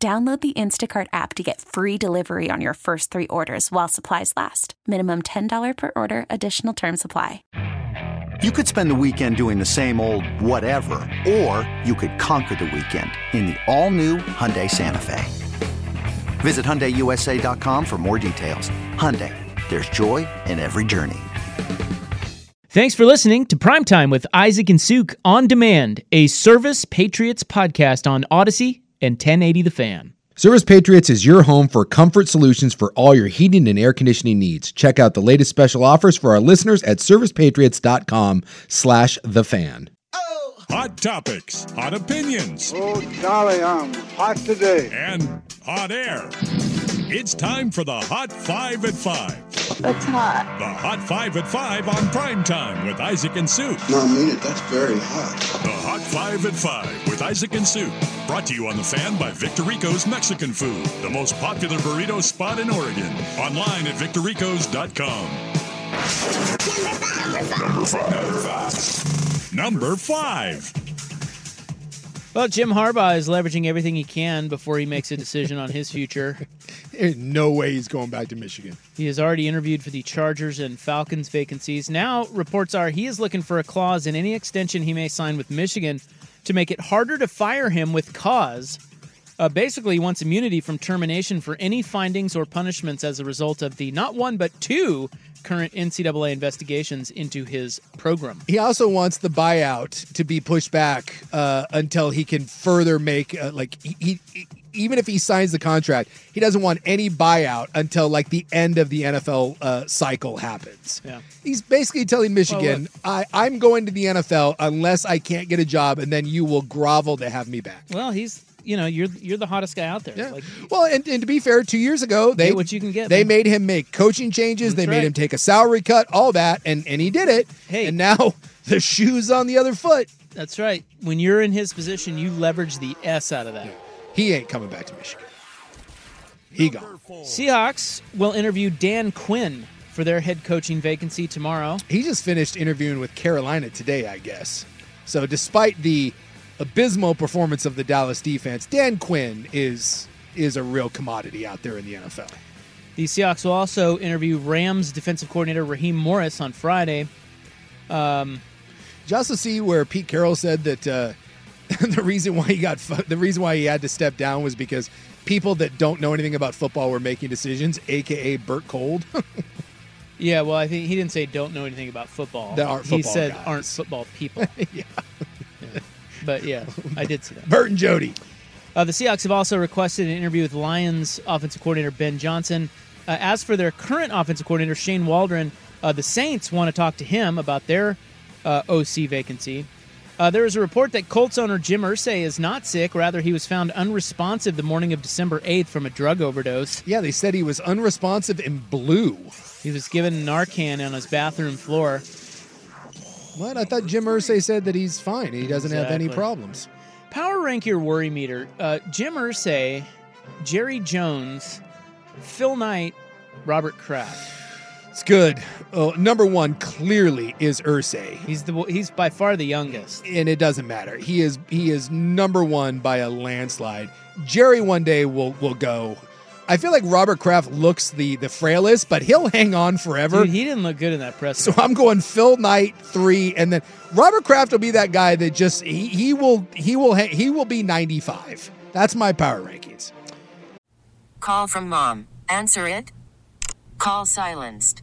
Download the Instacart app to get free delivery on your first three orders while supplies last. Minimum $10 per order, additional term supply. You could spend the weekend doing the same old whatever, or you could conquer the weekend in the all new Hyundai Santa Fe. Visit HyundaiUSA.com for more details. Hyundai, there's joy in every journey. Thanks for listening to Primetime with Isaac and Suk on demand, a Service Patriots podcast on Odyssey and 1080 The Fan. Service Patriots is your home for comfort solutions for all your heating and air conditioning needs. Check out the latest special offers for our listeners at servicepatriots.com slash the fan. Hot topics, hot opinions, Oh, golly, I'm hot today. and hot air. It's time for the Hot Five at Five. That's hot. The Hot Five at Five on prime time with Isaac and Sue. No, I mean it. That's very hot. The Hot Five at Five with Isaac and Sue. Brought to you on the fan by Victorico's Mexican Food, the most popular burrito spot in Oregon. Online at victoricos.com. Number five. Number five. Well, Jim Harbaugh is leveraging everything he can before he makes a decision on his future. There's no way he's going back to Michigan. He has already interviewed for the Chargers and Falcons vacancies. Now, reports are he is looking for a clause in any extension he may sign with Michigan to make it harder to fire him with cause. Uh, basically, he wants immunity from termination for any findings or punishments as a result of the not one but two current NCAA investigations into his program. He also wants the buyout to be pushed back uh, until he can further make uh, like he, he, he- even if he signs the contract, he doesn't want any buyout until like the end of the NFL uh, cycle happens. Yeah. He's basically telling Michigan, I, I'm going to the NFL unless I can't get a job, and then you will grovel to have me back. Well, he's you know you're you're the hottest guy out there. Yeah. Like, well, and, and to be fair, two years ago they what you can get, They man. made him make coaching changes. That's they made him take a salary cut, all that, and and he did it. Hey. and now the shoes on the other foot. that's right. When you're in his position, you leverage the s out of that. He ain't coming back to Michigan. He gone. Seahawks will interview Dan Quinn for their head coaching vacancy tomorrow. He just finished interviewing with Carolina today, I guess. So despite the abysmal performance of the Dallas defense, Dan Quinn is is a real commodity out there in the NFL. The Seahawks will also interview Rams defensive coordinator Raheem Morris on Friday. Did you also see where Pete Carroll said that uh, the reason why he got the reason why he had to step down was because people that don't know anything about football were making decisions, aka Bert Kolde. Yeah, well, I think he didn't say don't know anything about football. That aren't he said guys. aren't football people. yeah. Yeah. But yeah, I did see that. Burt and Jody. Uh, the Seahawks have also requested an interview with Lions offensive coordinator Ben Johnson. Uh, as for their current offensive coordinator Shane Waldron, uh, the Saints want to talk to him about their uh, OC vacancy. Uh, there is a report that Colts owner Jim Irsay is not sick. Rather, he was found unresponsive the morning of December 8th from a drug overdose. Yeah, they said he was unresponsive and blue. He was given Narcan on his bathroom floor. What? I thought Jim Irsay said that he's fine. He doesn't have any problems. Power rank your worry meter. Uh, Jim Irsay, Jerry Jones, Phil Knight, Robert Kraft. It's good. Oh, number one clearly is Irsay, He's the he's by far the youngest. and it doesn't matter. He is he is number one by a landslide. Jerry one day will will go. I feel like Robert Kraft looks the the frailest, but he'll hang on forever. Dude, he didn't look good in that press. So I'm going Phil Knight three, and then Robert Kraft will be that guy that just he, he will he will ha- he will be 95. That's my power rankings. Call from mom. Answer it. Call silenced.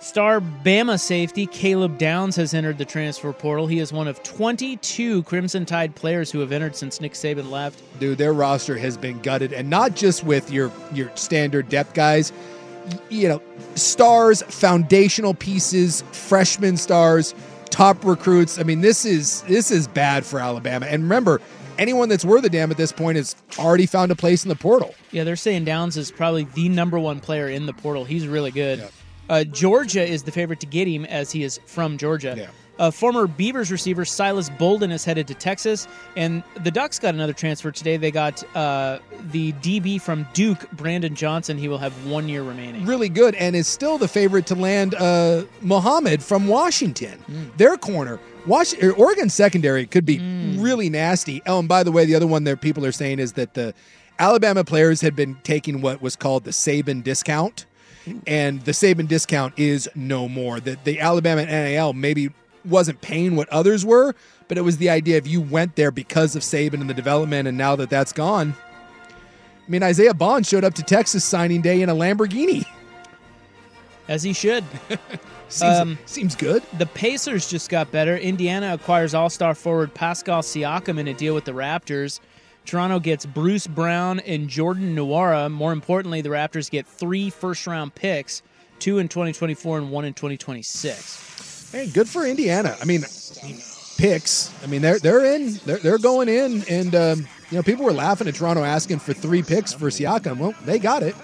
Star Bama safety Caleb Downs has entered the transfer portal. He is one of 22 Crimson Tide players who have entered since Nick Saban left. Dude, their roster has been gutted, and not just with your your standard depth guys. You know, stars, foundational pieces, freshman stars, top recruits. I mean, this is this is bad for Alabama. And remember, anyone that's worth a damn at this point has already found a place in the portal. Yeah, they're saying Downs is probably the number one player in the portal. He's really good. Uh, Georgia is the favorite to get him as he is from Georgia. Uh, former Beavers receiver Silas Bolden is headed to Texas, and the Ducks got another transfer today. They got uh, the DB from Duke, Brandon Johnson. He will have one year remaining. really good and is still the favorite to land uh, Muhammad from Washington. Their corner, Wash- Oregon secondary could be really nasty. Oh, and by the way, the other one that people are saying is that the Alabama players had been taking what was called the Saban discount, and the Saban discount is no more. That the Alabama NIL maybe wasn't paying what others were, but it was the idea if you went there because of Saban and the development, and now that that's gone. I mean, Isaiah Bond showed up to Texas signing day in a Lamborghini. As he should. Seems, um, seems good. The Pacers just got better. Indiana acquires All Star forward Pascal Siakam in a deal with the Raptors. Toronto gets Bruce Brown and Jordan Nwora. More importantly, the Raptors get three first round picks two in 2024 and one in 2026. Hey, good for Indiana. I mean, picks. I mean, they're they're in. They're they're going in, and um, you know, people were laughing at Toronto asking for three picks for Siakam. Well, they got it,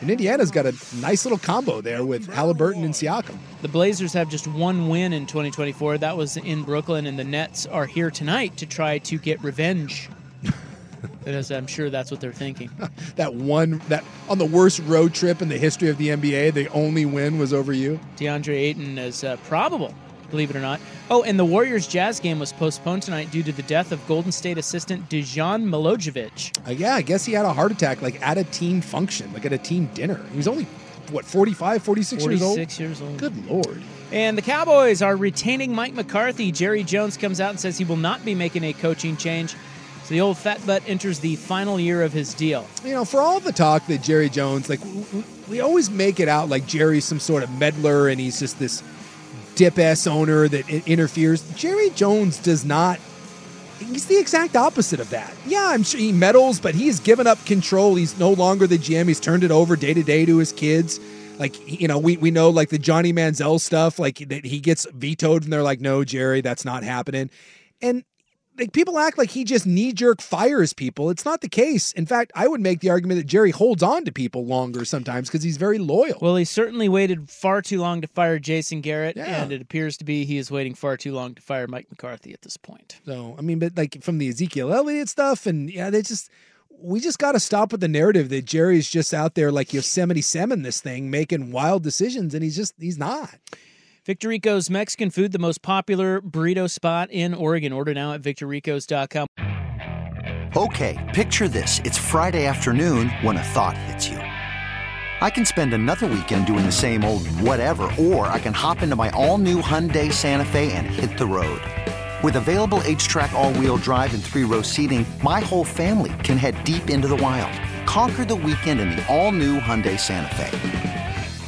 and Indiana's got a nice little combo there with Halliburton and Siakam. The Blazers have just one win in 2024. That was in Brooklyn, and the Nets are here tonight to try to get revenge. Because I'm sure that's what they're thinking. That one that on the worst road trip in the history of the NBA, the only win was over you. DeAndre Ayton is uh, probable, believe it or not. Oh, and the Warriors Jazz game was postponed tonight due to the death of Golden State assistant Dejan Milojevic. Uh, yeah, I guess he had a heart attack like at a team function, like at a team dinner. He was only what 45, 46, years old. 46 years old. Good lord. And the Cowboys are retaining Mike McCarthy. Jerry Jones comes out and says he will not be making a coaching change. So the old fat butt enters the final year of his deal. you know, for all the talk that Jerry Jones, like, we always make it out like Jerry's some sort of meddler and he's just this dip ass owner that interferes. Jerry Jones does not. He's the exact opposite of that. Yeah, I'm sure he meddles, but he's given up control. He's no longer the GM. He's turned it over day to day to his kids. Like, you know, we, we know like the Johnny Manziel stuff, like that he gets vetoed and they're like, no, Jerry, that's not happening. And like people act like he just knee jerk fires people. It's not the case. In fact, I would make the argument that Jerry holds on to people longer sometimes because he's very loyal. Well, he certainly waited far too long to fire Jason Garrett, and it appears to be he is waiting far too long to fire Mike McCarthy at this point. So I mean, but like from the Ezekiel Elliott stuff, and yeah, they just we just got to stop with the narrative that Jerry's just out there like Yosemite Sam in this thing, making wild decisions, and he's just he's not. Victorico's Mexican food, the most popular burrito spot in Oregon. Order now at victoricos.com. Okay, picture this. It's Friday afternoon when a thought hits you. I can spend another weekend doing the same old whatever, or I can hop into my all new Hyundai Santa Fe and hit the road. With available HTRAC, all wheel drive, and three row seating, my whole family can head deep into the wild. Conquer the weekend in the all new Hyundai Santa Fe.